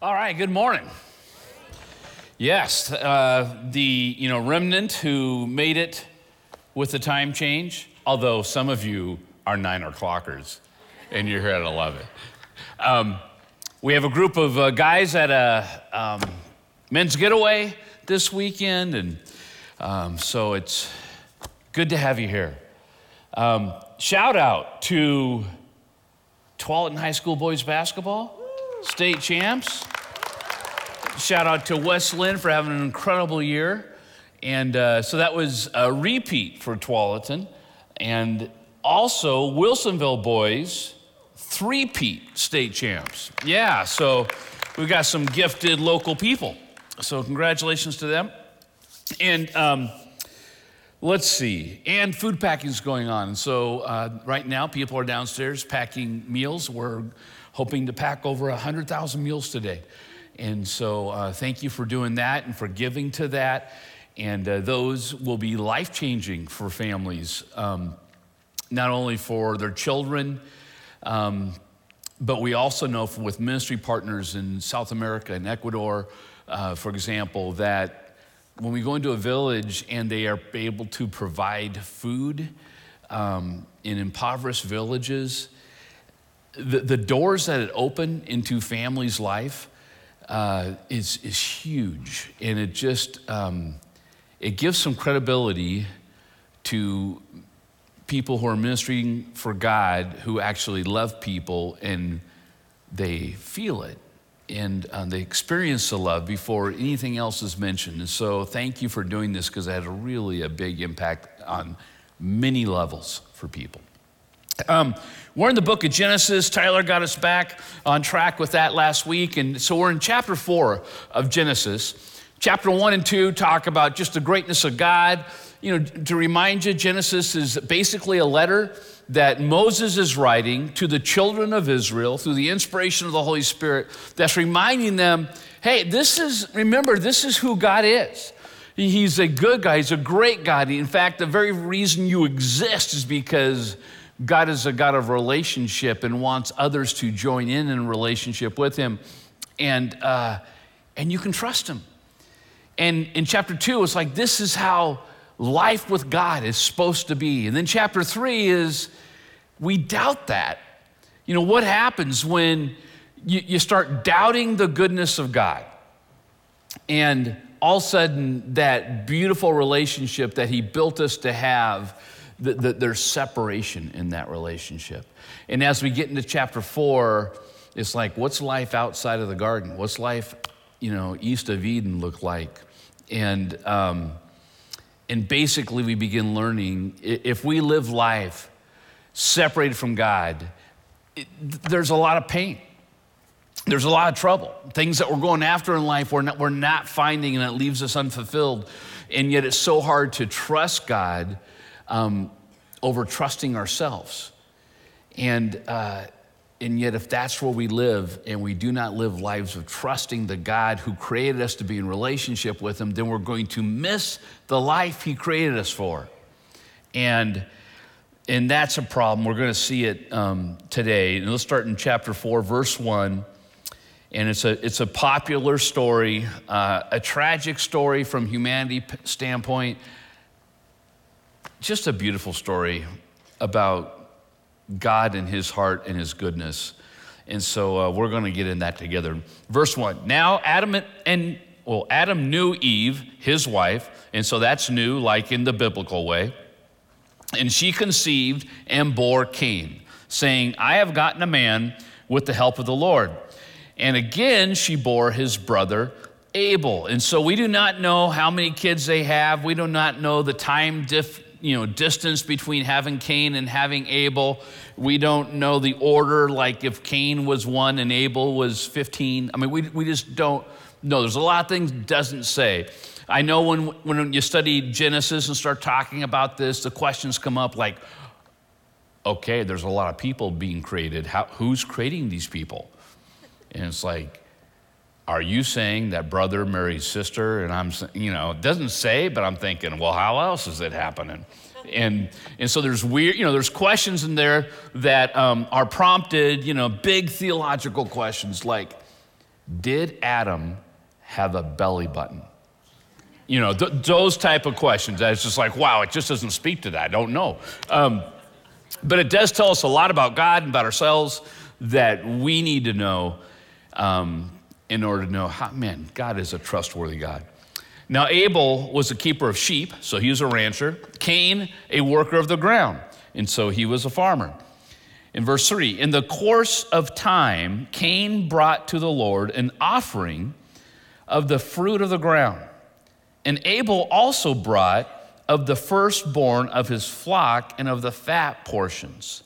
All right, good morning. Yes, uh, the you know remnant who made it with the time change, although some of you are nine o'clockers and you're here at 11. Um, we have a group of uh, guys at a um, men's getaway this weekend, and um, so it's good to have you here. Um, shout out to Tualatin High School boys basketball state champs. Shout out to West Linn for having an incredible year. And uh, so that was a repeat for Tualatin. And also, Wilsonville boys, three-peat state champs. Yeah, so we've got some gifted local people. So congratulations to them. And um, let's see, and food packing is going on. So uh, right now, people are downstairs packing meals. We're hoping to pack over 100,000 meals today. And so uh, thank you for doing that and for giving to that. And uh, those will be life changing for families, um, not only for their children, um, but we also know from, with ministry partners in South America and Ecuador, uh, for example, that when we go into a village and they are able to provide food um, in impoverished villages, the, the doors that it open into families' life uh, is, is huge. And it just, um, it gives some credibility to people who are ministering for God who actually love people and they feel it and uh, they experience the love before anything else is mentioned. And so thank you for doing this because it had really a big impact on many levels for people. Um, we're in the book of Genesis. Tyler got us back on track with that last week. And so we're in chapter four of Genesis. Chapter one and two talk about just the greatness of God. You know, to remind you, Genesis is basically a letter that Moses is writing to the children of Israel through the inspiration of the Holy Spirit that's reminding them hey, this is, remember, this is who God is. He's a good guy, He's a great God. In fact, the very reason you exist is because God is a God of relationship and wants others to join in in relationship with Him. And, uh, and you can trust Him. And in chapter two, it's like this is how life with God is supposed to be. And then chapter three is we doubt that. You know, what happens when you, you start doubting the goodness of God? And all of a sudden, that beautiful relationship that He built us to have the, there's separation in that relationship. And as we get into chapter four, it's like, what's life outside of the garden? What's life, you know, east of Eden look like? And, um, and basically, we begin learning if we live life separated from God, it, there's a lot of pain. There's a lot of trouble. Things that we're going after in life we're not, we're not finding, and it leaves us unfulfilled. And yet, it's so hard to trust God um, over trusting ourselves. And, uh, and yet, if that's where we live and we do not live lives of trusting the God who created us to be in relationship with Him, then we're going to miss the life He created us for. And, and that's a problem. We're going to see it um, today. And let's start in chapter 4, verse 1. And it's a, it's a popular story, uh, a tragic story from humanity standpoint, just a beautiful story about God and his heart and his goodness. And so uh, we're going to get in that together. Verse 1. Now Adam and well, Adam knew Eve, his wife, and so that's new, like in the biblical way. And she conceived and bore Cain, saying, I have gotten a man with the help of the Lord. And again, she bore his brother Abel. And so we do not know how many kids they have. We do not know the time dif- you know, distance between having Cain and having Abel. We don't know the order, like if Cain was one and Abel was 15. I mean, we, we just don't know. There's a lot of things doesn't say. I know when, when you study Genesis and start talking about this, the questions come up like, okay, there's a lot of people being created. How, who's creating these people? And it's like, are you saying that brother marries sister? And I'm, you know, it doesn't say, but I'm thinking, well, how else is it happening? And, and so there's weird, you know, there's questions in there that um, are prompted, you know, big theological questions like, Did Adam have a belly button? You know, th- those type of questions. It's just like, wow, it just doesn't speak to that. I don't know. Um, but it does tell us a lot about God and about ourselves that we need to know um, in order to know how, man, God is a trustworthy God. Now, Abel was a keeper of sheep, so he was a rancher. Cain, a worker of the ground, and so he was a farmer. In verse 3, in the course of time, Cain brought to the Lord an offering of the fruit of the ground. And Abel also brought of the firstborn of his flock and of the fat portions.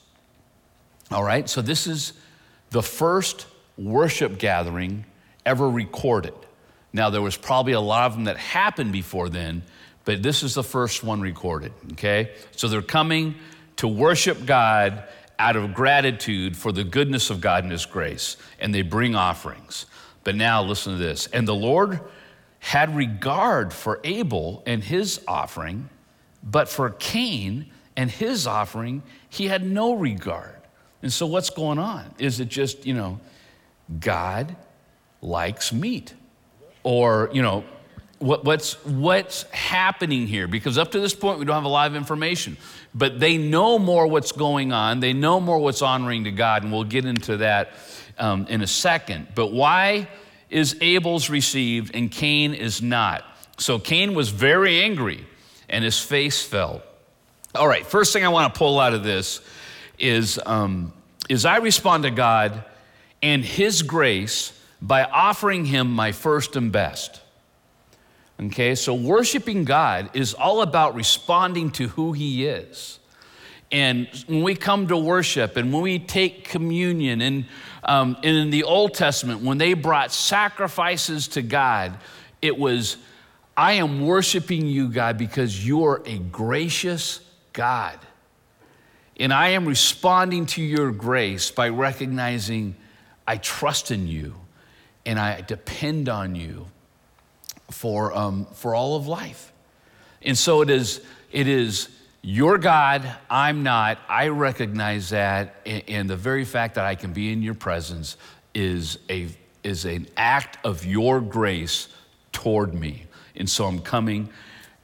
All right, so this is the first worship gathering ever recorded. Now, there was probably a lot of them that happened before then, but this is the first one recorded, okay? So they're coming to worship God out of gratitude for the goodness of God and His grace, and they bring offerings. But now, listen to this. And the Lord had regard for Abel and his offering, but for Cain and his offering, he had no regard. And so, what's going on? Is it just, you know, God likes meat? or you know what, what's what's happening here? Because up to this point we don't have a lot of information. But they know more what's going on. They know more what's honoring to god. And we'll get into that um, in a second. But why is abel's received and cain is not? So cain was very angry and his face fell. All right first thing i want to pull out of this is um, is i respond to god and his grace by offering him my first and best. Okay, so worshiping God is all about responding to who he is. And when we come to worship and when we take communion, and, um, and in the Old Testament, when they brought sacrifices to God, it was, I am worshiping you, God, because you're a gracious God. And I am responding to your grace by recognizing I trust in you and I depend on you for, um, for all of life. And so it is, it is your God, I'm not. I recognize that. And the very fact that I can be in your presence is, a, is an act of your grace toward me. And so I'm coming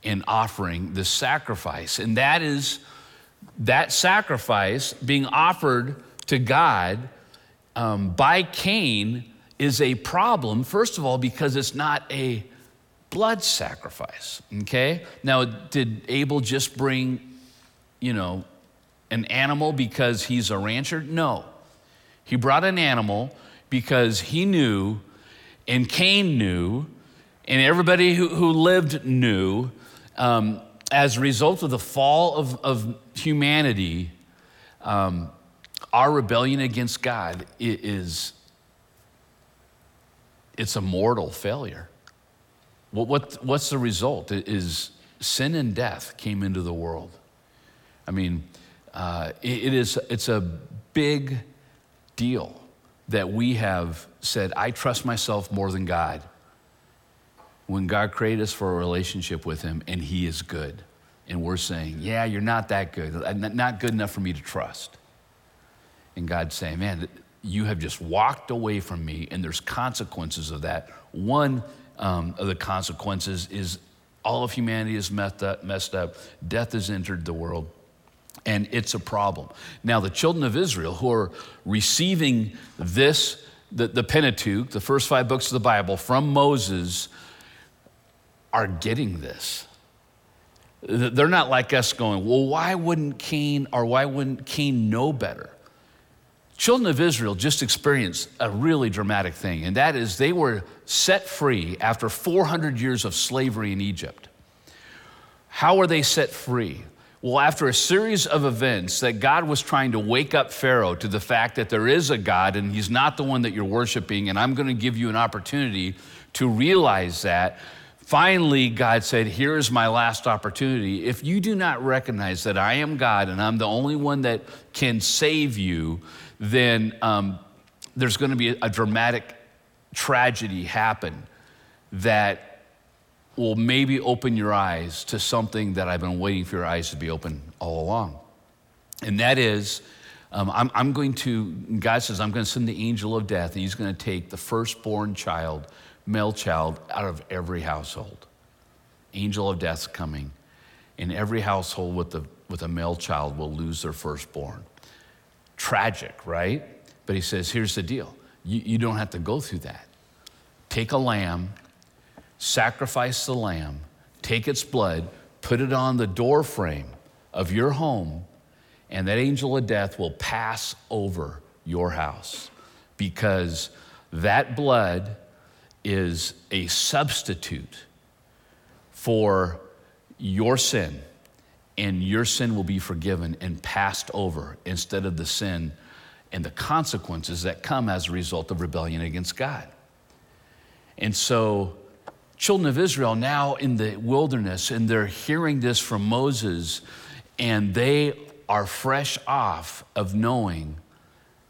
and offering this sacrifice. And that is that sacrifice being offered to God um, by Cain is a problem, first of all, because it's not a blood sacrifice, okay? Now, did Abel just bring, you know, an animal because he's a rancher? No. He brought an animal because he knew, and Cain knew, and everybody who, who lived knew, um, as a result of the fall of, of humanity, um, our rebellion against God is it's a mortal failure. What, what, what's the result? It is sin and death came into the world. I mean, uh, it, it is, it's a big deal that we have said, I trust myself more than God. When God created us for a relationship with Him and He is good. And we're saying, Yeah, you're not that good, not good enough for me to trust. And God's saying, Man, you have just walked away from me, and there's consequences of that. One um, of the consequences is all of humanity is messed up, messed up, death has entered the world, and it's a problem. Now, the children of Israel who are receiving this, the, the Pentateuch, the first five books of the Bible from Moses, are getting this. They're not like us going, well, why wouldn't Cain or why wouldn't Cain know better? Children of Israel just experienced a really dramatic thing, and that is they were set free after 400 years of slavery in Egypt. How were they set free? Well, after a series of events that God was trying to wake up Pharaoh to the fact that there is a God and he's not the one that you're worshiping, and I'm going to give you an opportunity to realize that. Finally, God said, Here is my last opportunity. If you do not recognize that I am God and I'm the only one that can save you, then um, there's going to be a dramatic tragedy happen that will maybe open your eyes to something that I've been waiting for your eyes to be open all along. And that is Um, I'm, I'm going to, God says, I'm going to send the angel of death, and he's going to take the firstborn child, male child, out of every household. Angel of death's coming. And every household with, the, with a male child will lose their firstborn. Tragic, right? But he says, here's the deal you, you don't have to go through that. Take a lamb, sacrifice the lamb, take its blood, put it on the door frame of your home, and that angel of death will pass over your house because that blood is a substitute for your sin, and your sin will be forgiven and passed over instead of the sin and the consequences that come as a result of rebellion against God. And so, children of Israel now in the wilderness, and they're hearing this from Moses, and they are fresh off of knowing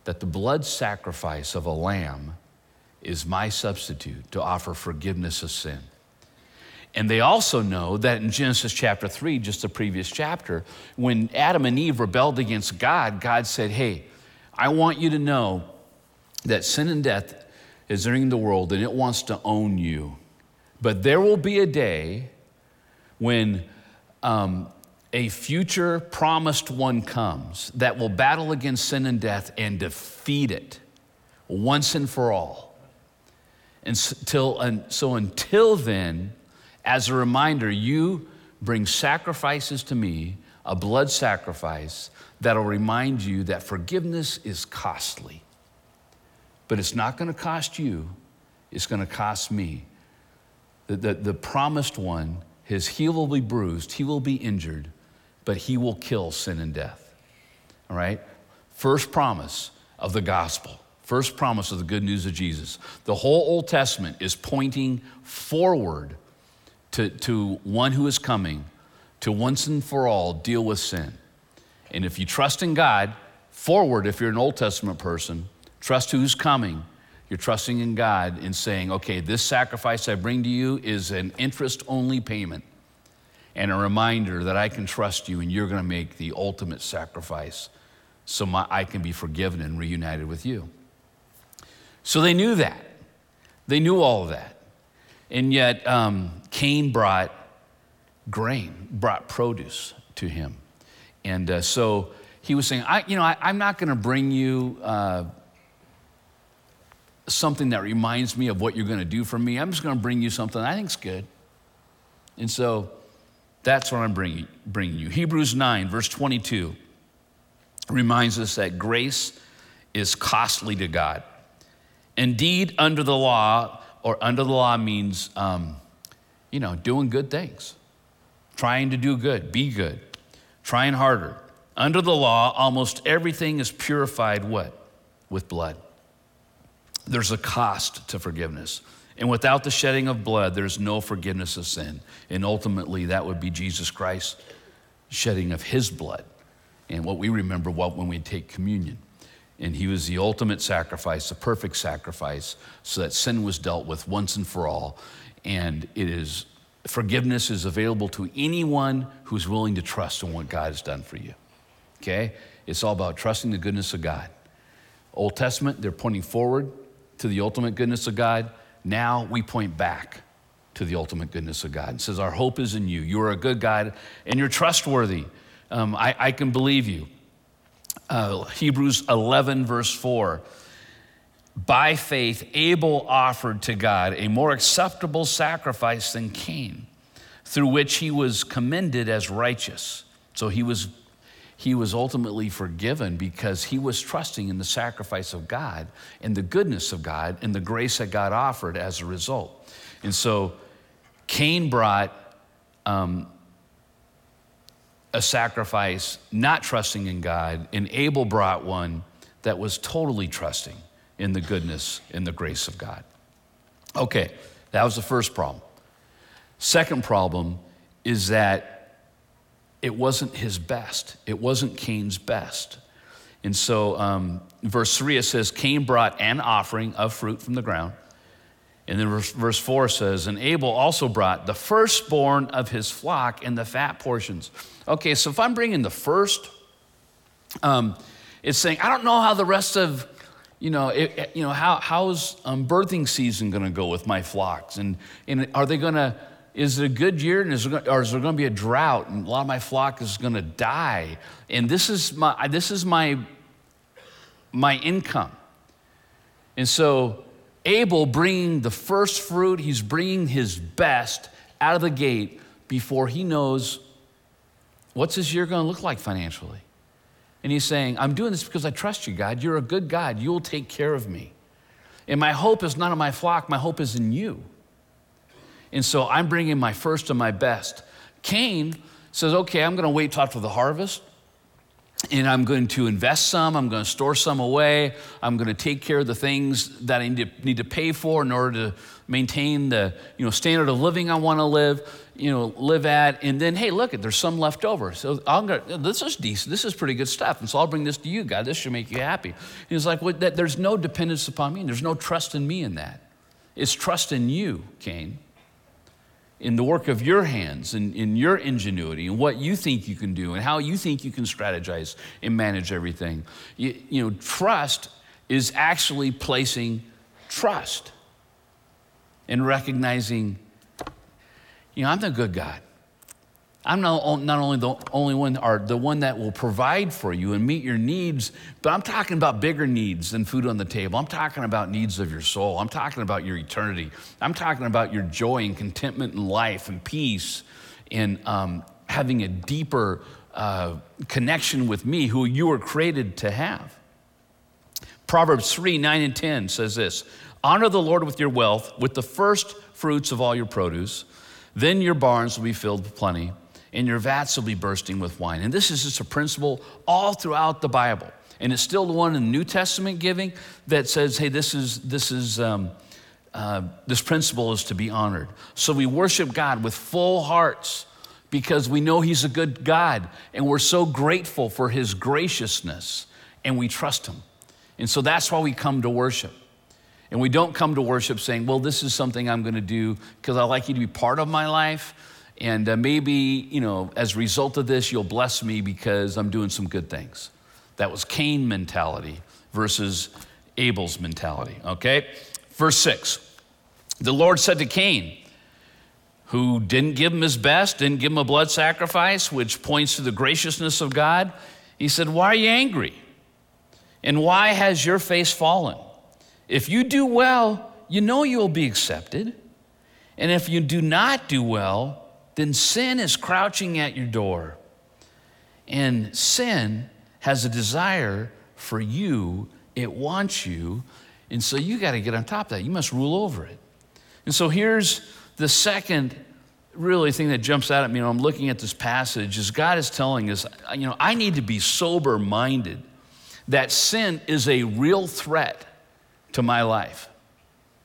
that the blood sacrifice of a lamb is my substitute to offer forgiveness of sin. And they also know that in Genesis chapter 3, just the previous chapter, when Adam and Eve rebelled against God, God said, Hey, I want you to know that sin and death is entering the world and it wants to own you. But there will be a day when um, a future promised one comes that will battle against sin and death and defeat it once and for all. And so, and so until then, as a reminder, you bring sacrifices to me, a blood sacrifice that'll remind you that forgiveness is costly. But it's not going to cost you, it's going to cost me. The, the, the, promised one, his heel will be bruised, he will be injured, but he will kill sin and death. All right? First promise of the gospel, first promise of the good news of Jesus. The whole Old Testament is pointing forward to, to one who is coming to once and for all deal with sin. And if you trust in God, forward, if you're an Old Testament person, trust who's coming. You're trusting in God and saying, okay, this sacrifice I bring to you is an interest only payment and a reminder that I can trust you and you're going to make the ultimate sacrifice so my, I can be forgiven and reunited with you. So they knew that. They knew all of that. And yet, um, Cain brought grain, brought produce to him. And uh, so he was saying, I, you know, I, am not going to bring you uh, something that reminds me of what you're going to do for me. I'm just going to bring you something I think's good. And so that's what I'm bringing, bringing you. Hebrews 9, verse 22, reminds us that grace is costly to God. Indeed, under the law, or under the law means, um, you know, doing good things, trying to do good, be good trying harder. Under the law, almost everything is purified what? With blood. There's a cost to forgiveness. And without the shedding of blood, there's no forgiveness of sin. And ultimately, that would be Jesus Christ shedding of his blood. And what we remember when we take communion. And he was the ultimate sacrifice, the perfect sacrifice, so that sin was dealt with once and for all. And it is Forgiveness is available to anyone who's willing to trust in what God has done for you. Okay? It's all about trusting the goodness of God. Old Testament, they're pointing forward to the ultimate goodness of God. Now we point back to the ultimate goodness of God. It says, Our hope is in you. You are a good God and you're trustworthy. Um, I, I, can believe you. Uh, Hebrews 11, verse 4 by faith, Abel offered to God a more acceptable sacrifice than Cain, through which he was commended as righteous. So he was, he was ultimately forgiven because he was trusting in the sacrifice of God and the goodness of God and the grace that God offered as a result. And so Cain brought um, a sacrifice not trusting in God, and Abel brought one that was totally trusting in the goodness and the grace of God. Okay, that was the first problem. Second problem is that it wasn't his best, it wasn't Cain's best. And so, um, verse 3 it says, Cain brought an offering of fruit from the ground. And then verse, verse 4 says, And Abel also brought the firstborn of his flock and the fat portions. Okay, so if I'm bringing the first, um, It's saying, I don't know how the rest of, you know, it, you know how, how's um, birthing season going to go with my flocks? And, and are they going to, is it a good year and is there, or is there going to be a drought and a lot of my flock is going to die? And this is my, this is my, my income. And so Abel bringing the first fruit, he's bringing his best out of the gate before he knows what's this year going to look like financially. And he's saying, I'm doing this because I trust you, God. You're a good God. You'll take care of me. And my hope is not in my flock, my hope is in you. And so I'm bringing my first and my best. Cain says, Okay, I'm going to wait till after the harvest and I'm going to invest some, I'm going to store some away, I'm going to take care of the things that I need to, need to pay for in order to maintain the you know, standard of living I want to live, you know, live at. And then, hey, look, there's some left over. So I'm gonna, this is decent, this is pretty good stuff. And so I'll bring this to you, God. This should make you happy. And he's like, well, that, there's no dependence upon me, And there's no trust in me in that. It's trust in you, Cain in the work of your hands and in your ingenuity and what you think you can do and how you think you can strategize and manage everything. You, you know, trust is actually placing trust and recognizing, you know, I'm the good God. I'm not, not only the only one, or the one that will provide for you and meet your needs, but I'm talking about bigger needs than food on the table. I'm talking about needs of your soul. I'm talking about your eternity. I'm talking about your joy and contentment in life and peace and um, having a deeper uh, connection with me, who you were created to have. Proverbs 3 9 and 10 says this Honor the Lord with your wealth, with the first fruits of all your produce. Then your barns will be filled with plenty and your vats will be bursting with wine. And this is just a principle all throughout the Bible. And it's still the one in the New Testament giving that says, hey, this is, this is, um, uh, this principle is to be honored. So we worship God with full hearts because we know He's a good God and we're so grateful for His graciousness and we trust Him. And so that's why we come to worship. And we don't come to worship saying, well, this is something I'm going to do because I like you to be part of my life and uh, maybe, you know, as a result of this, you'll bless me because I'm doing some good things. That was Cain mentality versus Abel's mentality, okay? Verse 6 The Lord said to Cain, who didn't give him his best, didn't give him a blood sacrifice, which points to the graciousness of God, he said, Why are you angry? And why has your face fallen? If you do well, you know you will be accepted. And if you do not do well, then sin is crouching at your door. And sin has a desire for you, it wants you, and so you got to get on top of that. You must rule over it. And so here's the second really thing that jumps out at me when I'm looking at this passage is God is telling us, you know, I need to be sober minded that sin is a real threat to my life.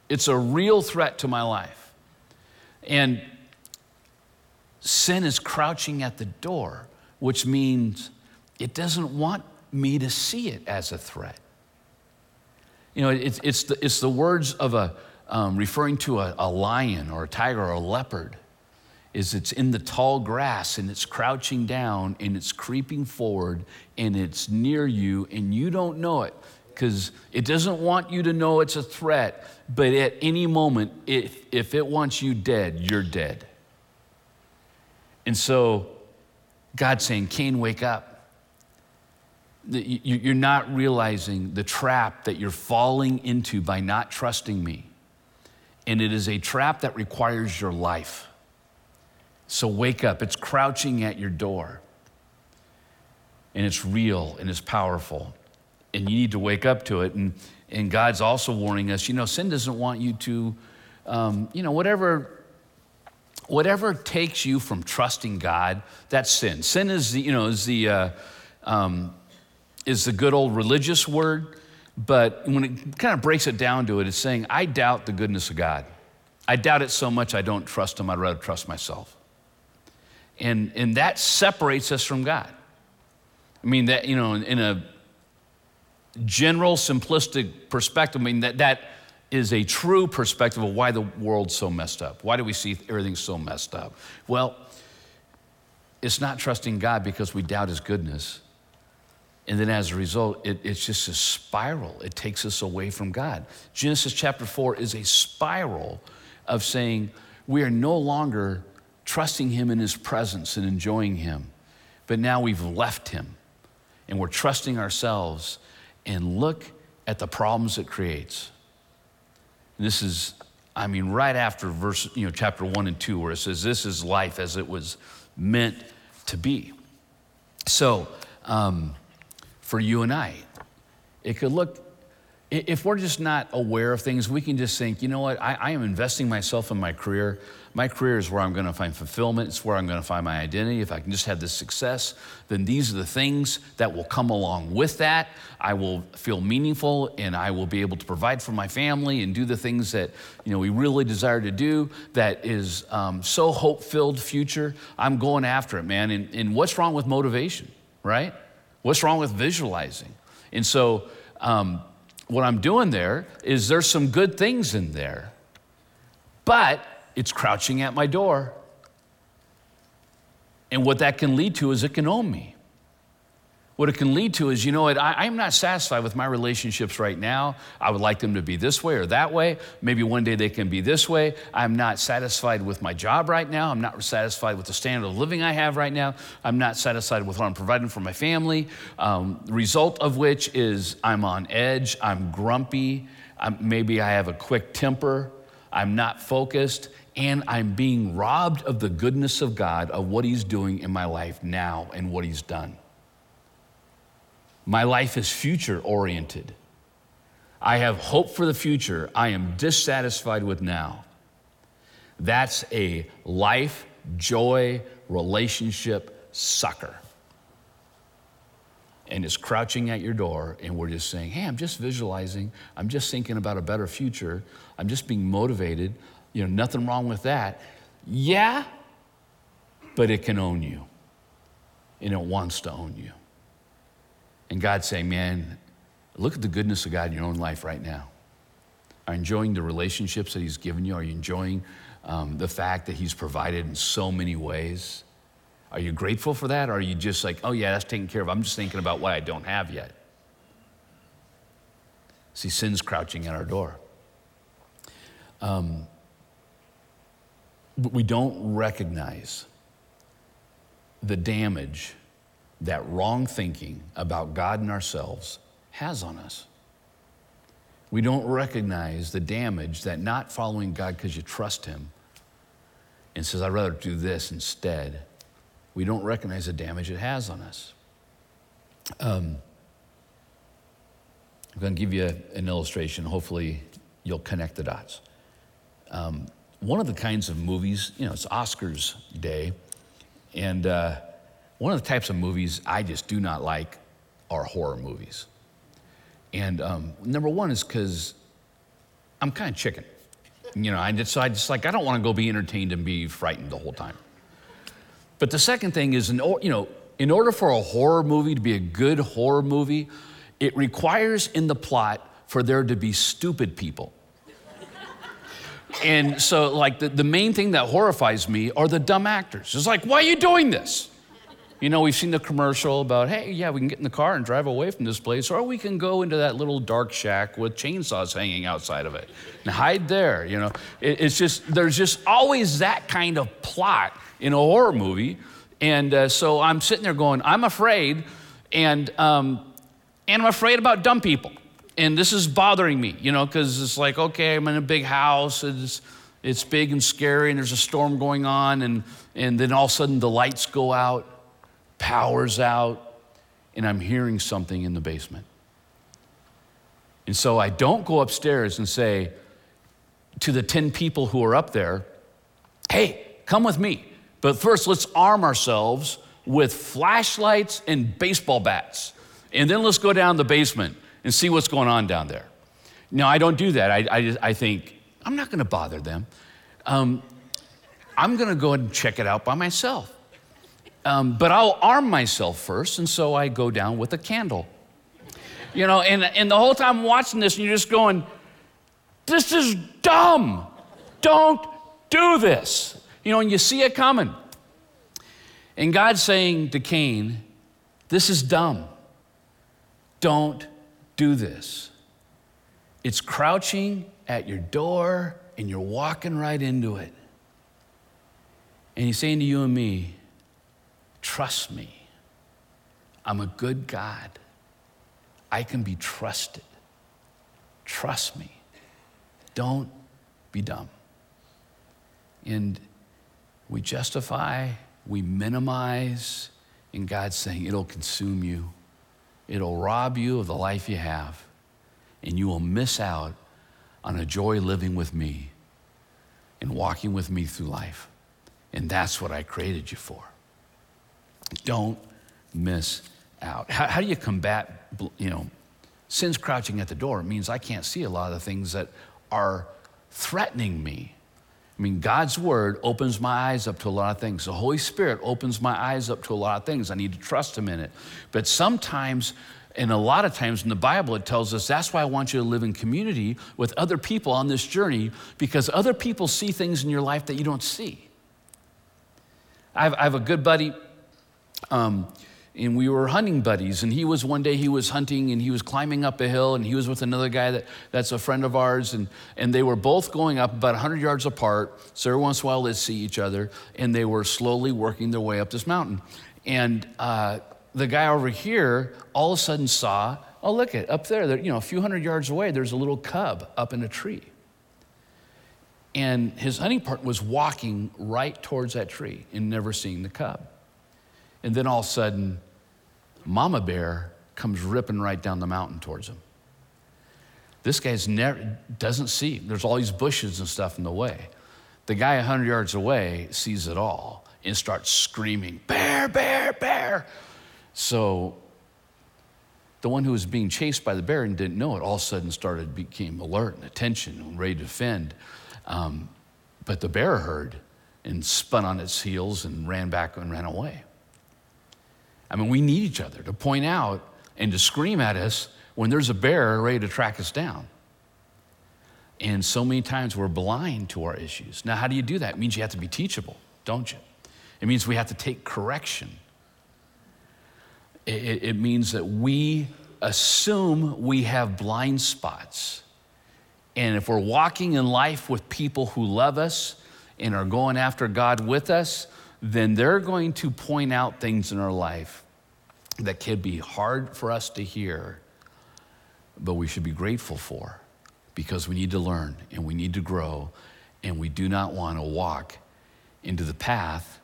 It's a real threat to my life. And sin is crouching at the door, which means it doesn't want me to see it as a threat. You know, it's, it's, the, it's the words of a, um, referring to a, a lion or a tiger or a leopard, is it's in the tall grass and it's crouching down and it's creeping forward and it's near you and you don't know it because it doesn't want you to know it's a threat, but at any moment, if, if it wants you dead, you're dead. And so God's saying, Cain, wake up. You're not realizing the trap that you're falling into by not trusting me. And it is a trap that requires your life. So wake up. It's crouching at your door. And it's real and it's powerful. And you need to wake up to it. And, and God's also warning us you know, sin doesn't want you to, um, you know, whatever whatever takes you from trusting God, that's sin. Sin is the, you know, is the, uh, um, is the good old religious word, but when it kind of breaks it down to it, it's saying, I doubt the goodness of God. I doubt it so much I don't trust Him, I'd rather trust myself. And, and that separates us from God. I mean, that, you know, in, in a general, simplistic perspective, I mean, that, that is a true perspective of why the world's so messed up. Why do we see everything so messed up? Well, it's not trusting God because we doubt His goodness. And then as a result, it, it's just a spiral. It takes us away from God. Genesis chapter 4 is a spiral of saying we are no longer trusting Him in His presence and enjoying Him, but now we've left Him and we're trusting ourselves. And look at the problems it creates. And this is, I mean, right after verse, you know, chapter 1 and 2, where it says, This is life as it was meant to be. So, um, for you and I. It could look, if we're just not aware of things, we can just think, you know what, I, I am investing myself in my career. My career is where I'm going to find fulfillment, it's where I'm going to find my identity. If I can just have this success, then these are the things that will come along with that. I will feel meaningful and I will be able to provide for my family and do the things that you know we really desire to do that is um, so hope filled future. I'm going after it, man. And, and what's wrong with motivation, right? What's wrong with visualizing? And so, um, what I'm doing there is there's some good things in there, but it's crouching at my door. And what that can lead to is it can own me. What it can lead to is, you know what, I, am not satisfied with my relationships right now. I would like them to be this way or that way. Maybe one day they can be this way. I'm not satisfied with my job right now. I'm not satisfied with the standard of living I have right now. I'm not satisfied with what I'm providing for my family. Um, result of which is I'm on edge, I'm grumpy, I'm, maybe I have a quick temper, I'm not focused, and I'm being robbed of the goodness of God, of what He's doing in my life now and what He's done. My life is future oriented. I have hope for the future. I am dissatisfied with now. That's a life, joy, relationship sucker. And it's crouching at your door, and we're just saying, Hey, I'm just visualizing. I'm just thinking about a better future. I'm just being motivated. You know, nothing wrong with that. Yeah, but it can own you, and it wants to own you. And God's saying, man, look at the goodness of God in your own life right now. Are you enjoying the relationships that He's given you? Are you enjoying um, the fact that He's provided in so many ways? Are you grateful for that? Or are you just like, oh, yeah, that's taken care of? I'm just thinking about what I don't have yet. See, sin's crouching at our door. Um, but we don't recognize the damage that wrong thinking about God and ourselves has on us. We don't recognize the damage that not following God because you trust Him and says, I'd rather do this instead. We don't recognize the damage it has on us. Um, I'm going to give you an illustration. Hopefully, you'll connect the dots. Um, one of the kinds of movies, you know, it's Oscars day, and uh, one of the types of movies I just do not like are horror movies. And um, number one is because I'm kind of chicken. You know, I just, I just like, I don't want to go be entertained and be frightened the whole time. But the second thing is, in, you know, in order for a horror movie to be a good horror movie, it requires in the plot for there to be stupid people. and so, like, the, the main thing that horrifies me are the dumb actors. It's like, why are you doing this? You know, we've seen the commercial about, hey, yeah, we can get in the car and drive away from this place, or we can go into that little dark shack with chainsaws hanging outside of it and hide there. You know, it, it's just, there's just always that kind of plot in a horror movie. And uh, so I'm sitting there going, I'm afraid, and, um, and I'm afraid about dumb people. And this is bothering me, you know, because it's like, okay, I'm in a big house, it's, it's big and scary, and there's a storm going on, and, and then all of a sudden the lights go out power's out, and I'm hearing something in the basement. And so I don't go upstairs and say to the 10 people who are up there, hey, come with me. But first, let's arm ourselves with flashlights and baseball bats. And then let's go down the basement and see what's going on down there. No, I don't do that. I, I, I think, I'm not going to bother them. Um, I'm going to go ahead and check it out by myself. Um, but I'll arm myself first, and so I go down with a candle. You know, and, and the whole time I'm watching this, and you're just going, this is dumb. Don't do this. You know, and you see it coming. And God's saying to Cain, this is dumb. don't do this. It's crouching at your door and you're walking right into it. And he's saying to you and me, trust me. I'm a good God. I can be trusted. Trust me. Don't be dumb. And we justify, we minimize, and God's saying it'll consume you. It'll rob you of the life you have, and you will miss out on a joy living with me and walking with me through life. And that's what I created you for. Don't miss out. How, how do you combat, you know, sin's crouching at the door? It means I can't see a lot of the things that are threatening me. I mean, God's word opens my eyes up to a lot of things. The Holy Spirit opens my eyes up to a lot of things. I need to trust Him in it. But sometimes, and a lot of times in the Bible, it tells us that's why I want you to live in community with other people on this journey because other people see things in your life that you don't see. I have, I have a good buddy. Um, and we were hunting buddies and he was one day he was hunting and he was climbing up a hill and he was with another guy that, that's a friend of ours and, and they were both going up about 100 yards apart so every once in a while they'd see each other and they were slowly working their way up this mountain. And uh, the guy over here all of a sudden saw oh look at up there, there you know a few hundred yards away there's a little cub up in a tree. And his hunting partner was walking right towards that tree and never seeing the cub and then all of a sudden, Mama Bear comes ripping right down the mountain towards him. This guy's never doesn't see. There's all these bushes and stuff in the way. The guy 100 yards away sees it all and starts screaming, Bear, bear, bear. So the one who was being chased by the bear and didn't know it all of a sudden started became alert and attention and ready to defend. Um, but the bear heard and spun on its heels and ran back and ran away. I mean, we need each other to point out and to scream at us when there's a bear ready to track us down. And so many times we're blind to our issues. Now, how do you do that? It means you have to be teachable, don't you? It means we have to take correction. It, it means that we assume we have blind spots. And if we're walking in life with people who love us and are going after God with us, then they're going to point out things in our life that can be hard for us to hear, but we should be grateful for because we need to learn and we need to grow, and we do not want to walk into the path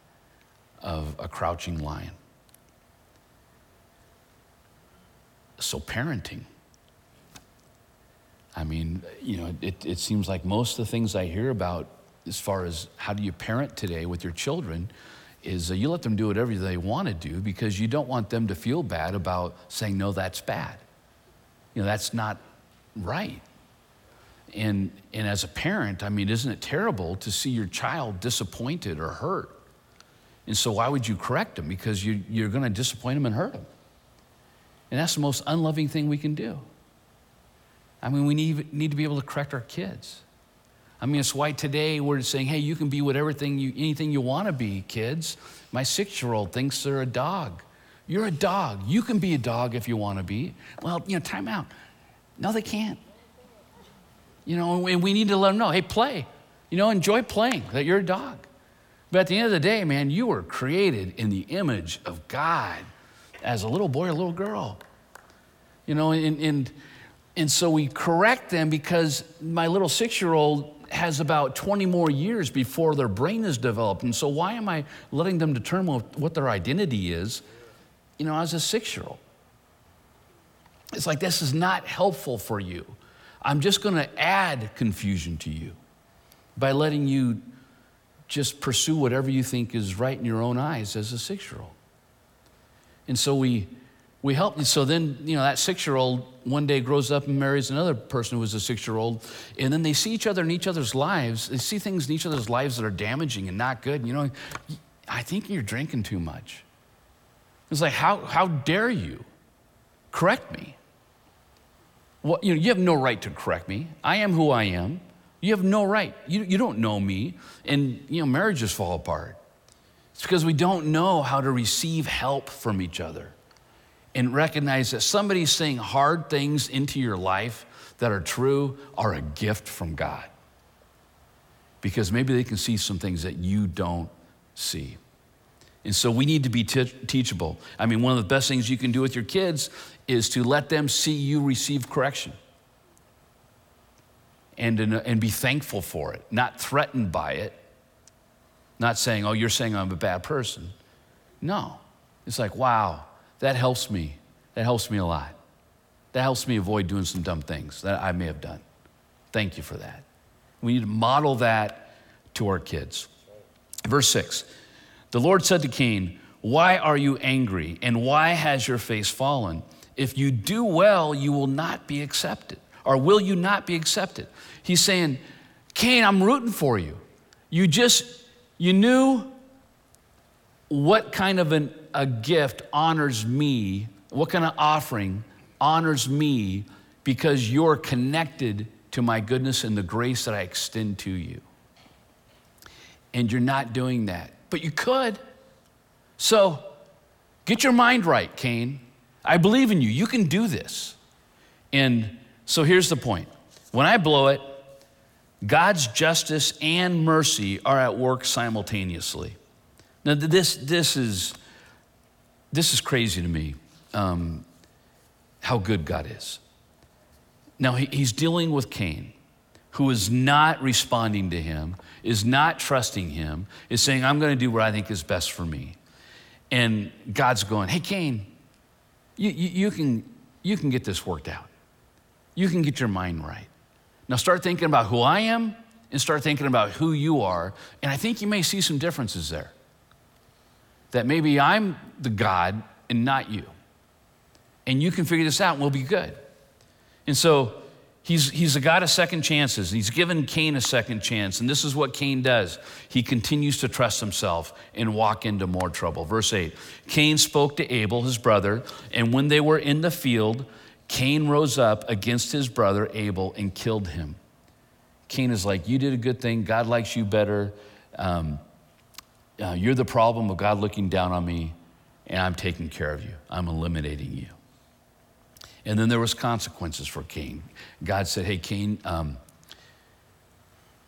of a crouching lion. So, parenting. I mean, you know, it, it seems like most of the things I hear about as far as how do you parent today with your children is uh, you let them do whatever they want to do because you don't want them to feel bad about saying, no, that's bad. You know, that's not right. And, and as a parent, I mean, isn't it terrible to see your child disappointed or hurt? And so, why would you correct them? Because you, you're going to disappoint them and hurt them. And that's the most unloving thing we can do. I mean, we need, need to be able to correct our kids. I mean, it's why today we're saying, hey, you can be whatever thing you, anything you want to be, kids. My six year old thinks they're a dog. You're a dog. You can be a dog if you want to be. Well, you know, time out. No, they can't. You know, and we need to let them know, hey, play. You know, enjoy playing, that you're a dog. But at the end of the day, man, you were created in the image of God as a little boy or a little girl. You know, and, and, and so we correct them because my little six year old has about 20 more years before their brain is developed. And so, why am I letting them determine what their identity is, you know, as a six year old? It's like, this is not helpful for you. I'm just going to add confusion to you by letting you just pursue whatever you think is right in your own eyes as a six year old. And so, we we help. So then, you know, that six year old one day grows up and marries another person who was a six year old. And then they see each other in each other's lives. They see things in each other's lives that are damaging and not good. You know, I think you're drinking too much. It's like, how, how dare you correct me? Well, you know, you have no right to correct me. I am who I am. You have no right. You, you don't know me. And, you know, marriages fall apart. It's because we don't know how to receive help from each other. And recognize that somebody saying hard things into your life that are true are a gift from God. Because maybe they can see some things that you don't see. And so we need to be teachable. I mean, one of the best things you can do with your kids is to let them see you receive correction and, and be thankful for it, not threatened by it, not saying, oh, you're saying I'm a bad person. No. It's like, wow, that helps me. That helps me a lot. That helps me avoid doing some dumb things that I may have done. Thank you for that. We need to model that to our kids. Verse 6 The Lord said to Cain, Why are you angry, and why has your face fallen? If you do well, you will not be accepted. Or will you not be accepted? He's saying, Cain, I'm rooting for you. You just, you knew what kind of an, a gift honors me, what kind of offering honors me because you're connected to my goodness and the grace that I extend to you. And you're not doing that, but you could. So get your mind right, Cain. I believe in you. You can do this. And so here's the point when I blow it, God's justice and mercy are at work simultaneously. Now, this, this, is, this is crazy to me um, how good God is. Now, he, he's dealing with Cain, who is not responding to him, is not trusting him, is saying, I'm going to do what I think is best for me. And God's going, Hey, Cain, you, you, you, can, you can get this worked out. You can get your mind right. Now start thinking about who I am and start thinking about who you are. And I think you may see some differences there. That maybe I'm the God and not you. And you can figure this out and we'll be good. And so he's, he's a God of second chances. He's given Cain a second chance. And this is what Cain does he continues to trust himself and walk into more trouble. Verse 8 Cain spoke to Abel, his brother, and when they were in the field, Cain rose up against his brother Abel and killed him. Cain is like, You did a good thing. God likes you better. Um, uh, you're the problem of God looking down on me, and I'm taking care of you. I'm eliminating you. And then there was consequences for Cain. God said, Hey, Cain, um,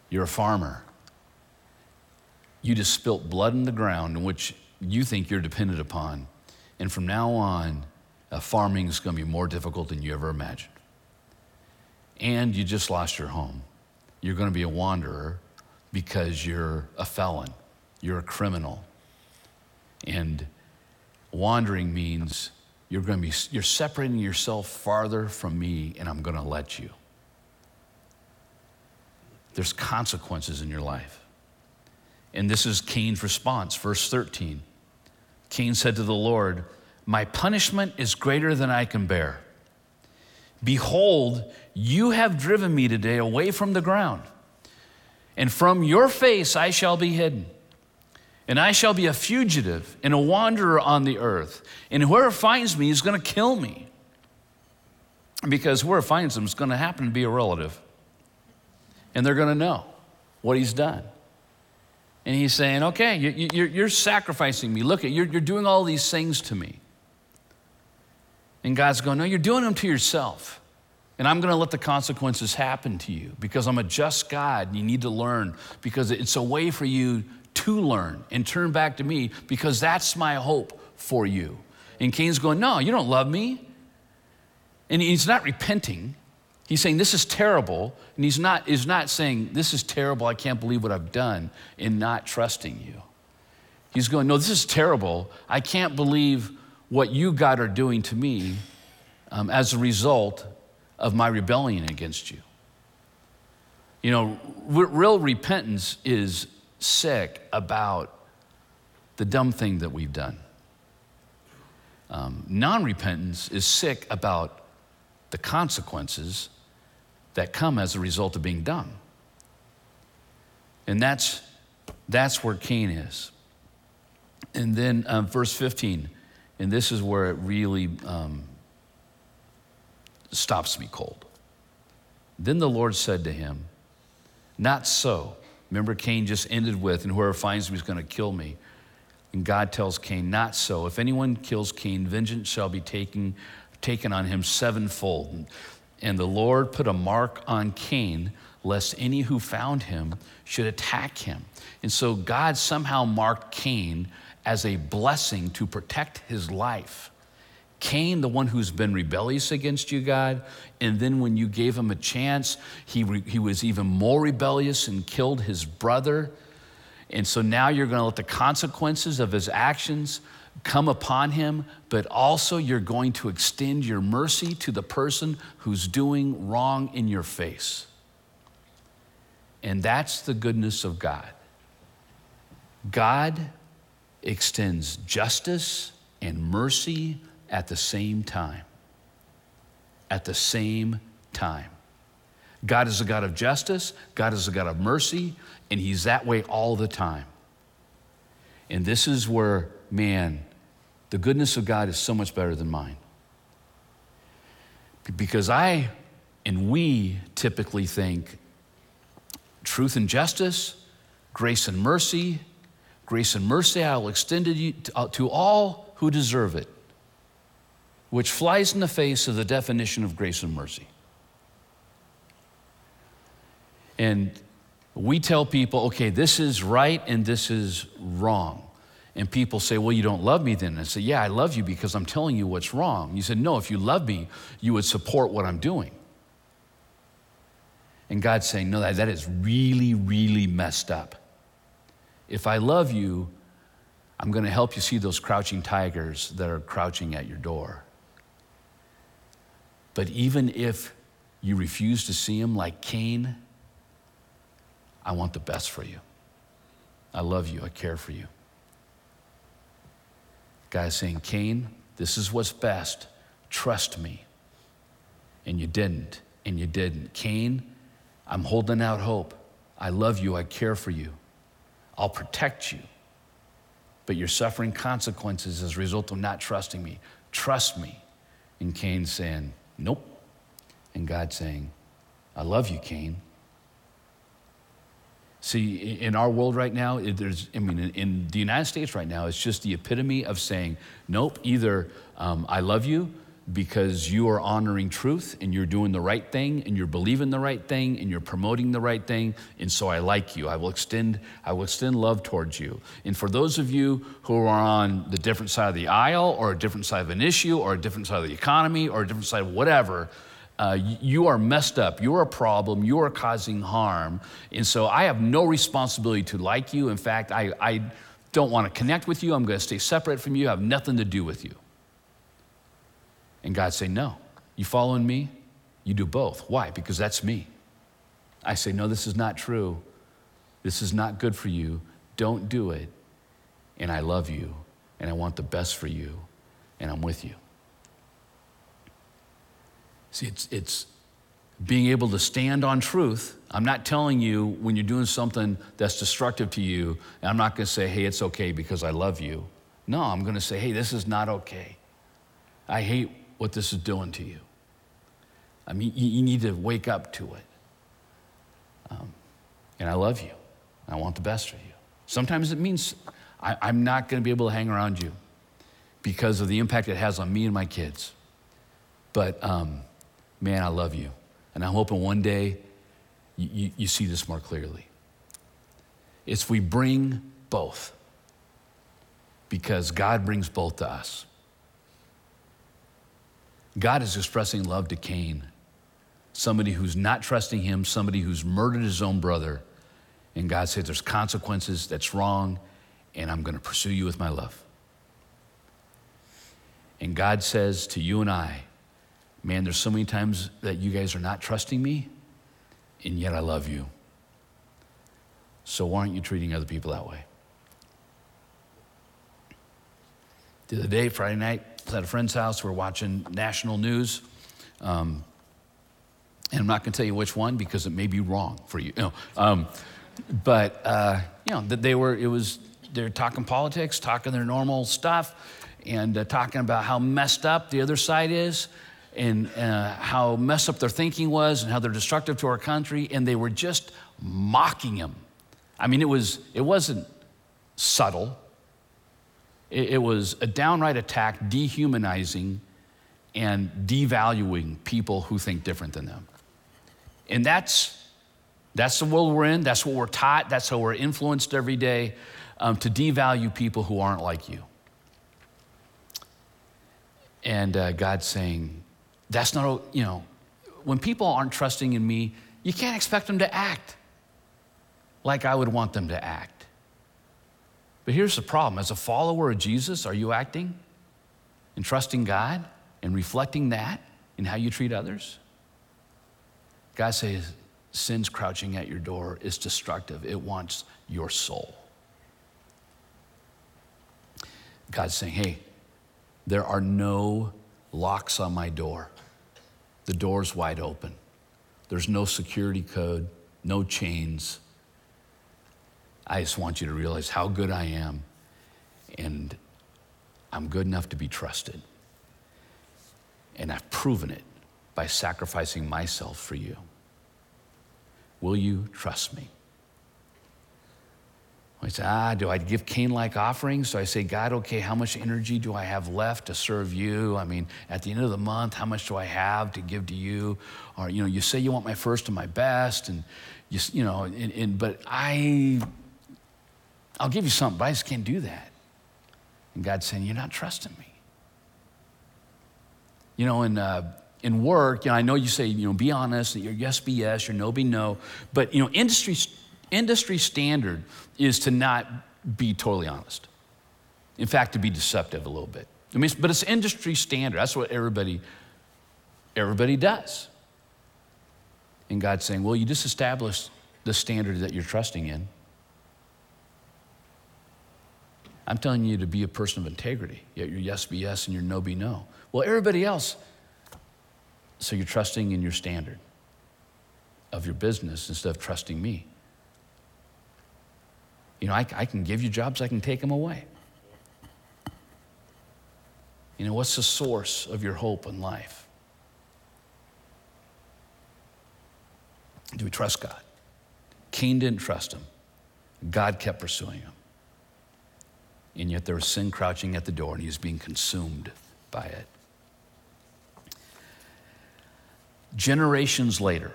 you're a farmer. You just spilt blood in the ground in which you think you're dependent upon. And from now on, uh, farming is going to be more difficult than you ever imagined. And you just lost your home. You're going to be a wanderer because you're a felon, you're a criminal. And wandering means you're going to be you're separating yourself farther from me and I'm going to let you. There's consequences in your life. And this is Cain's response, verse 13. Cain said to the Lord, my punishment is greater than I can bear. Behold, you have driven me today away from the ground, and from your face I shall be hidden. And I shall be a fugitive and a wanderer on the earth. And whoever finds me is going to kill me. Because whoever finds him is going to happen to be a relative. And they're going to know what he's done. And he's saying, okay, you, are sacrificing me. Look, at you're, you're doing all these things to me. And God's going, No, you're doing them to yourself. And I'm going to let the consequences happen to you because I'm a just God. and You need to learn because it's a way for you to learn and turn back to me because that's my hope for you. And Cain's going, No, you don't love me. And he's not repenting. He's saying, This is terrible. And he's not, he's not saying, This is terrible. I can't believe what I've done in not trusting you. He's going, No, this is terrible. I can't believe what you, God, are doing to me um, as a result of my rebellion against you. You know, real repentance is sick about the dumb thing that we've done. Um, non repentance is sick about the consequences that come as a result of being dumb. And that's, that's where Cain is. And then um, verse 15 and this is where it really um, stops me cold. Then the Lord said to him, Not so. Remember, Cain just ended with, and whoever finds me is going to kill me. And God tells Cain, Not so. If anyone kills Cain, vengeance shall be taken, taken on him sevenfold. And the Lord put a mark on Cain, lest any who found him should attack him. And so God somehow marked Cain as a blessing to protect his life. Cain, the one who's been rebellious against you, God, and then when you gave him a chance, he, re- he was even more rebellious and killed his brother. And so now you're going to let the consequences of his actions come upon him, but also you're going to extend your mercy to the person who's doing wrong in your face. And that's the goodness of God. God extends justice and mercy at the same time. At the same time. God is a God of justice, God is a God of mercy, and He's that way all the time. And this is where, man, the goodness of God is so much better than mine. Because I and we typically think truth and justice, grace and mercy, grace and mercy I will extend to you, to all who deserve it which flies in the face of the definition of grace and mercy. And we tell people, okay, this is right and this is wrong. And people say, well, you don't love me then. And I say, yeah, I love you because I'm telling you what's wrong. You said, no, if you love me, you would support what I'm doing. And God's saying, no, that, that is really, really messed up. If I love you, I'm going to help you see those crouching tigers that are crouching at your door. But even if you refuse to see him like Cain, I want the best for you. I love you. I care for you. Guy's saying, Cain, this is what's best. Trust me. And you didn't. And you didn't. Cain, I'm holding out hope. I love you. I care for you. I'll protect you. But you're suffering consequences as a result of not trusting me. Trust me. And Cain saying, Nope. And God saying, I love you, Cain. See, in our world right now, there's, I mean, in the United States right now, it's just the epitome of saying, nope, either um, I love you because you are honoring truth and you're doing the right thing and you're believing the right thing and you're promoting the right thing and so I like you. I will extend I will extend love towards you. And for those of you who are on the different side of the aisle or a different side of an issue or a different side of the economy or a different side of whatever, uh, you are messed up. You're a problem. You are causing harm. And so I have no responsibility to like you. In fact, I, I don't want to connect with you. I'm going to stay separate from you. I have nothing to do with you. And God say, No, you following me? You do both. Why? Because that's me. I say, No, this is not true. This is not good for you. Don't do it. And I love you, and I want the best for you, and I'm with you. See, it's, it's being able to stand on truth. I'm not telling you when you're doing something that's destructive to you, and I'm not going to say, hey, it's okay because I love you. No, I'm going to say, hey, this is not okay. I hate what this is doing to you. I mean, you, you need to wake up to it. Um, and I love you. I want the best for you. Sometimes it means I, I'm not going to be able to hang around you because of the impact it has on me and my kids. But um, man, I love you. And I'm hoping one day you, you, you see this more clearly. It's we bring both because God brings both to us. God is expressing love to Cain, somebody who's not trusting him, somebody who's murdered his own brother. And God says, There's consequences, that's wrong, and I'm going to pursue you with my love. And God says to you and I, Man, there's so many times that you guys are not trusting me, and yet I love you. So why aren't you treating other people that way? The other day, Friday night, at a friend's house. We're watching national news. Um, and I'm not going to tell you which one because it may be wrong for you. you know, um, but, uh, you know, that they were, it was, they're talking politics, talking their normal stuff, and uh, talking about how messed up the other side is and uh, how messed up their thinking was and how they're destructive to our country. And they were just mocking him. I mean, it, was, it wasn't subtle, It, was a downright attack, dehumanizing and devaluing people who think different than them. And that's, that's the world we're in. That's what we're taught. That's how we're influenced every day um, to devalue people who aren't like you. And uh, God's saying, that's not, you know, when people aren't trusting in me, you can't expect them to act like I would want them to act. But here's the problem as a follower of Jesus, are you acting and trusting God and reflecting that in how you treat others? God says, sin's crouching at your door is destructive, it wants your soul. God's saying, hey, there are no locks on my door. The door's wide open. There's no security code, no chains. I just want you to realize how good I am, and I'm good enough to be trusted. And I've proven it by sacrificing myself for you. Will you trust me? I say, ah, do I give Cain like offerings? So I say, God, okay, how much energy do I have left to serve you? I mean, at the end of the month, how much do I have to give to you? Or, you know, you say you want my first and my best, and you, you know, and, and, but I, I'll give you something, but I just can't do that. And God's saying, you're not trusting me. You know, in, uh, in work, you know, I know you say, you know, be honest, your yes be yes, your no be no, but, you know, industry industry standard is to not be totally honest. In fact, to be deceptive a little bit. I mean, but it's industry standard. That's what everybody, everybody does. And God's saying, well, you just established the standard that you're trusting in. I'm telling you to be a person of integrity. Yet your yes be yes and your no be no. Well, everybody else, so you're trusting in your standard of your business instead of trusting me. You know, I, I can give you jobs, I can take them away. You know, what's the source of your hope in life? Do we trust God? Cain didn't trust him. God kept pursuing him. And yet there was sin crouching at the door and he was being consumed by it. Generations later,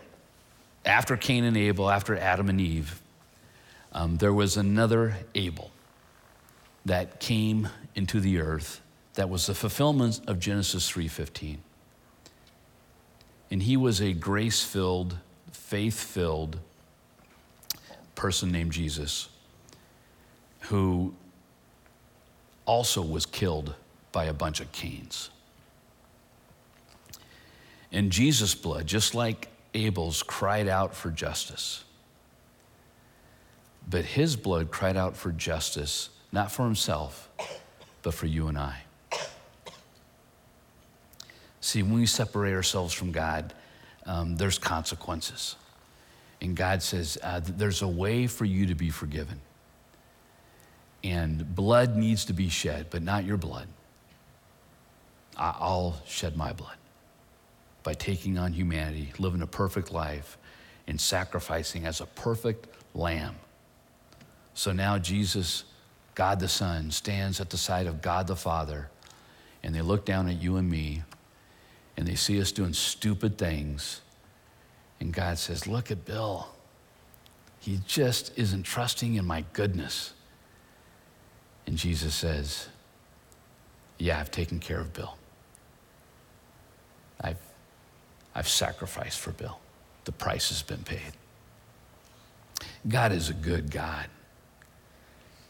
after Cain and Abel, after Adam and Eve, um, there was another Abel that came into the earth that was the fulfillment of Genesis 3:15. And he was a grace-filled, faith-filled person named Jesus who also was killed by a bunch of Cains. And Jesus' blood, just like Abel's, cried out for justice. But his blood cried out for justice, not for himself, but for you and I. See, when we separate ourselves from God, um, there's consequences. And God says, uh, there's a way for you to be forgiven. And blood needs to be shed, but not your blood. I'll shed my blood by taking on humanity, living a perfect life, and sacrificing as a perfect lamb so now Jesus, God the Son, stands at the side of God the Father, and they look down at you and me, and they see us doing stupid things. And God says, Look at Bill. He just isn't trusting in my goodness. And Jesus says, Yeah, I've taken care of Bill. I've, I've sacrificed for Bill. The price has been paid. God is a good God.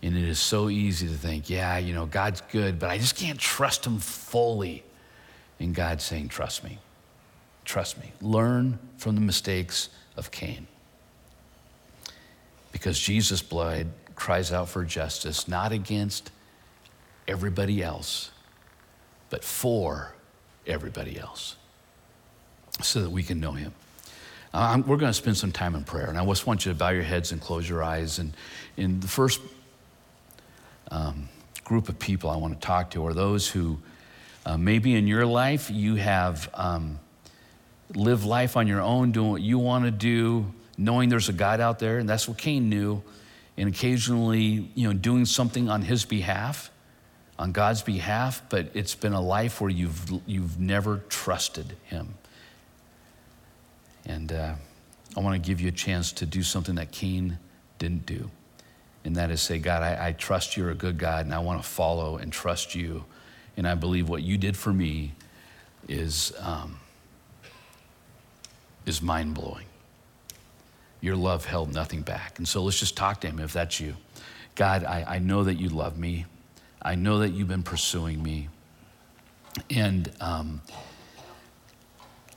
And it is so easy to think, yeah, you know, God's good, but I just can't trust him fully. And God's saying, trust me. Trust me. Learn from the mistakes of Cain. Because Jesus' blood cries out for justice, not against everybody else, but for everybody else, so that we can know him. Uh, we're going to spend some time in prayer, and I just want you to bow your heads and close your eyes. And in the first um, group of people I want to talk to are those who uh, maybe in your life you have um, lived life on your own, doing what you want to do, knowing there's a God out there, and that's what Cain knew, and occasionally, you know, doing something on his behalf on God's behalf, but it's been a life where you've, you've never trusted Him. And uh, I want to give you a chance to do something that Cain didn't do. And that is say, God, I, I trust you're a good God, and I want to follow and trust you. And I believe what you did for me is, um, is mind blowing. Your love held nothing back. And so let's just talk to him if that's you. God, I, I know that you love me. I know that you've been pursuing me. And um,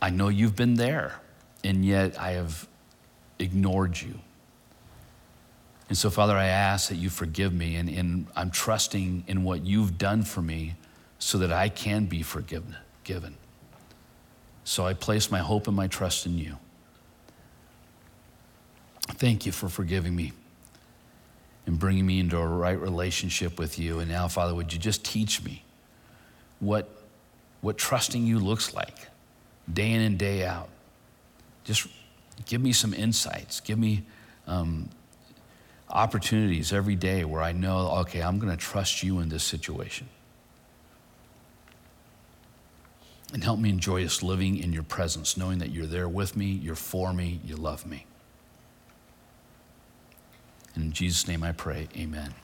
I know you've been there, and yet I have ignored you. And so, Father, I ask that you forgive me, and, and I'm trusting in what you've done for me so that I can be forgiven. Given. So I place my hope and my trust in you. Thank you for forgiving me and bringing me into a right relationship with you. And now, Father, would you just teach me what, what trusting you looks like day in and day out? Just give me some insights. Give me um, opportunities every day where I know, okay, I'm going to trust you in this situation. And help me enjoy just living in your presence, knowing that you're there with me, you're for me, you love me. In Jesus' name I pray, amen.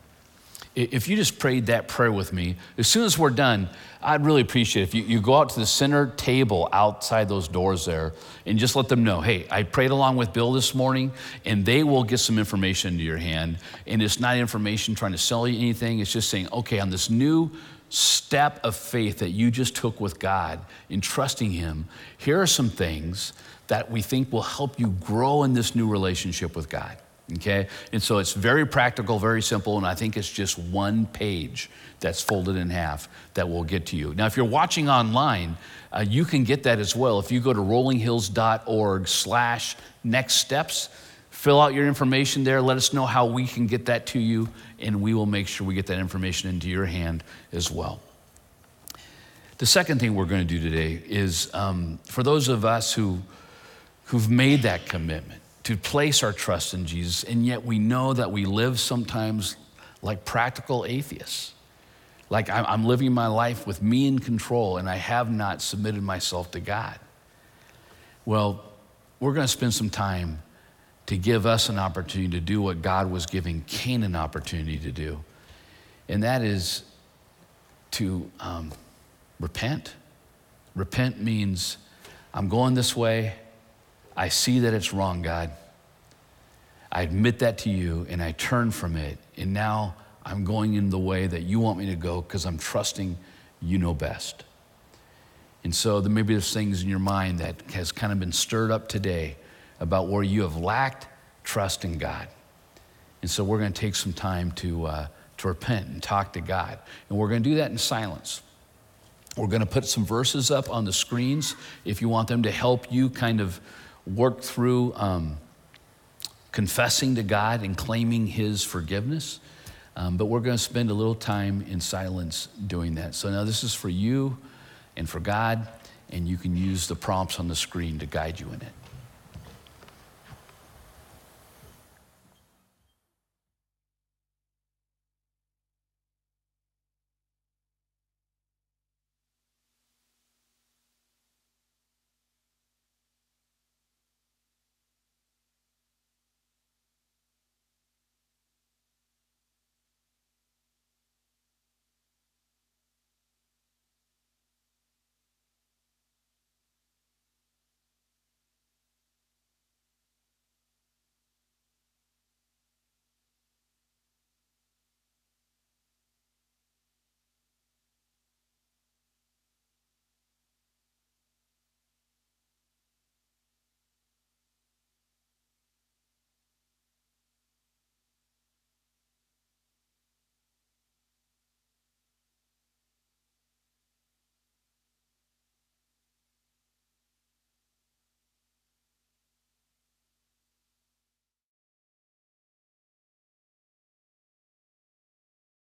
If you just prayed that prayer with me, as soon as we're done, I'd really appreciate it if you, you go out to the center table outside those doors there and just let them know, hey, I prayed along with Bill this morning, and they will get some information into your hand. And it's not information trying to sell you anything, it's just saying, okay, on this new step of faith that you just took with God in trusting Him, here are some things that we think will help you grow in this new relationship with God. Okay? And so it's very practical, very simple, and I think it's just one page that's folded in half that will get to you. Now, if you're watching online, uh, you can get that as well. If you go to rollinghills.org slash next steps, fill out your information there. Let us know how we can get that to you, and we will make sure we get that information into your hand as well. The second thing we're going to do today is um, for those of us who, who've made that commitment, to place our trust in Jesus, and yet we know that we live sometimes like practical atheists. Like I'm living my life with me in control, and I have not submitted myself to God. Well, we're going to spend some time to give us an opportunity to do what God was giving Cain an opportunity to do, and that is to um, repent. Repent means I'm going this way. I see that it's wrong, God. I admit that to you and I turn from it. And now I'm going in the way that you want me to go because I'm trusting you know best. And so there maybe there's things in your mind that has kind of been stirred up today about where you have lacked trust in God. And so we're going to take some time to, uh, to repent and talk to God. And we're going to do that in silence. We're going to put some verses up on the screens if you want them to help you kind of work through um, confessing to God and claiming His forgiveness. Um, but we're going to spend a little time in silence doing that. So now this is for you and for God, and you can use the prompts on the screen to guide you in it.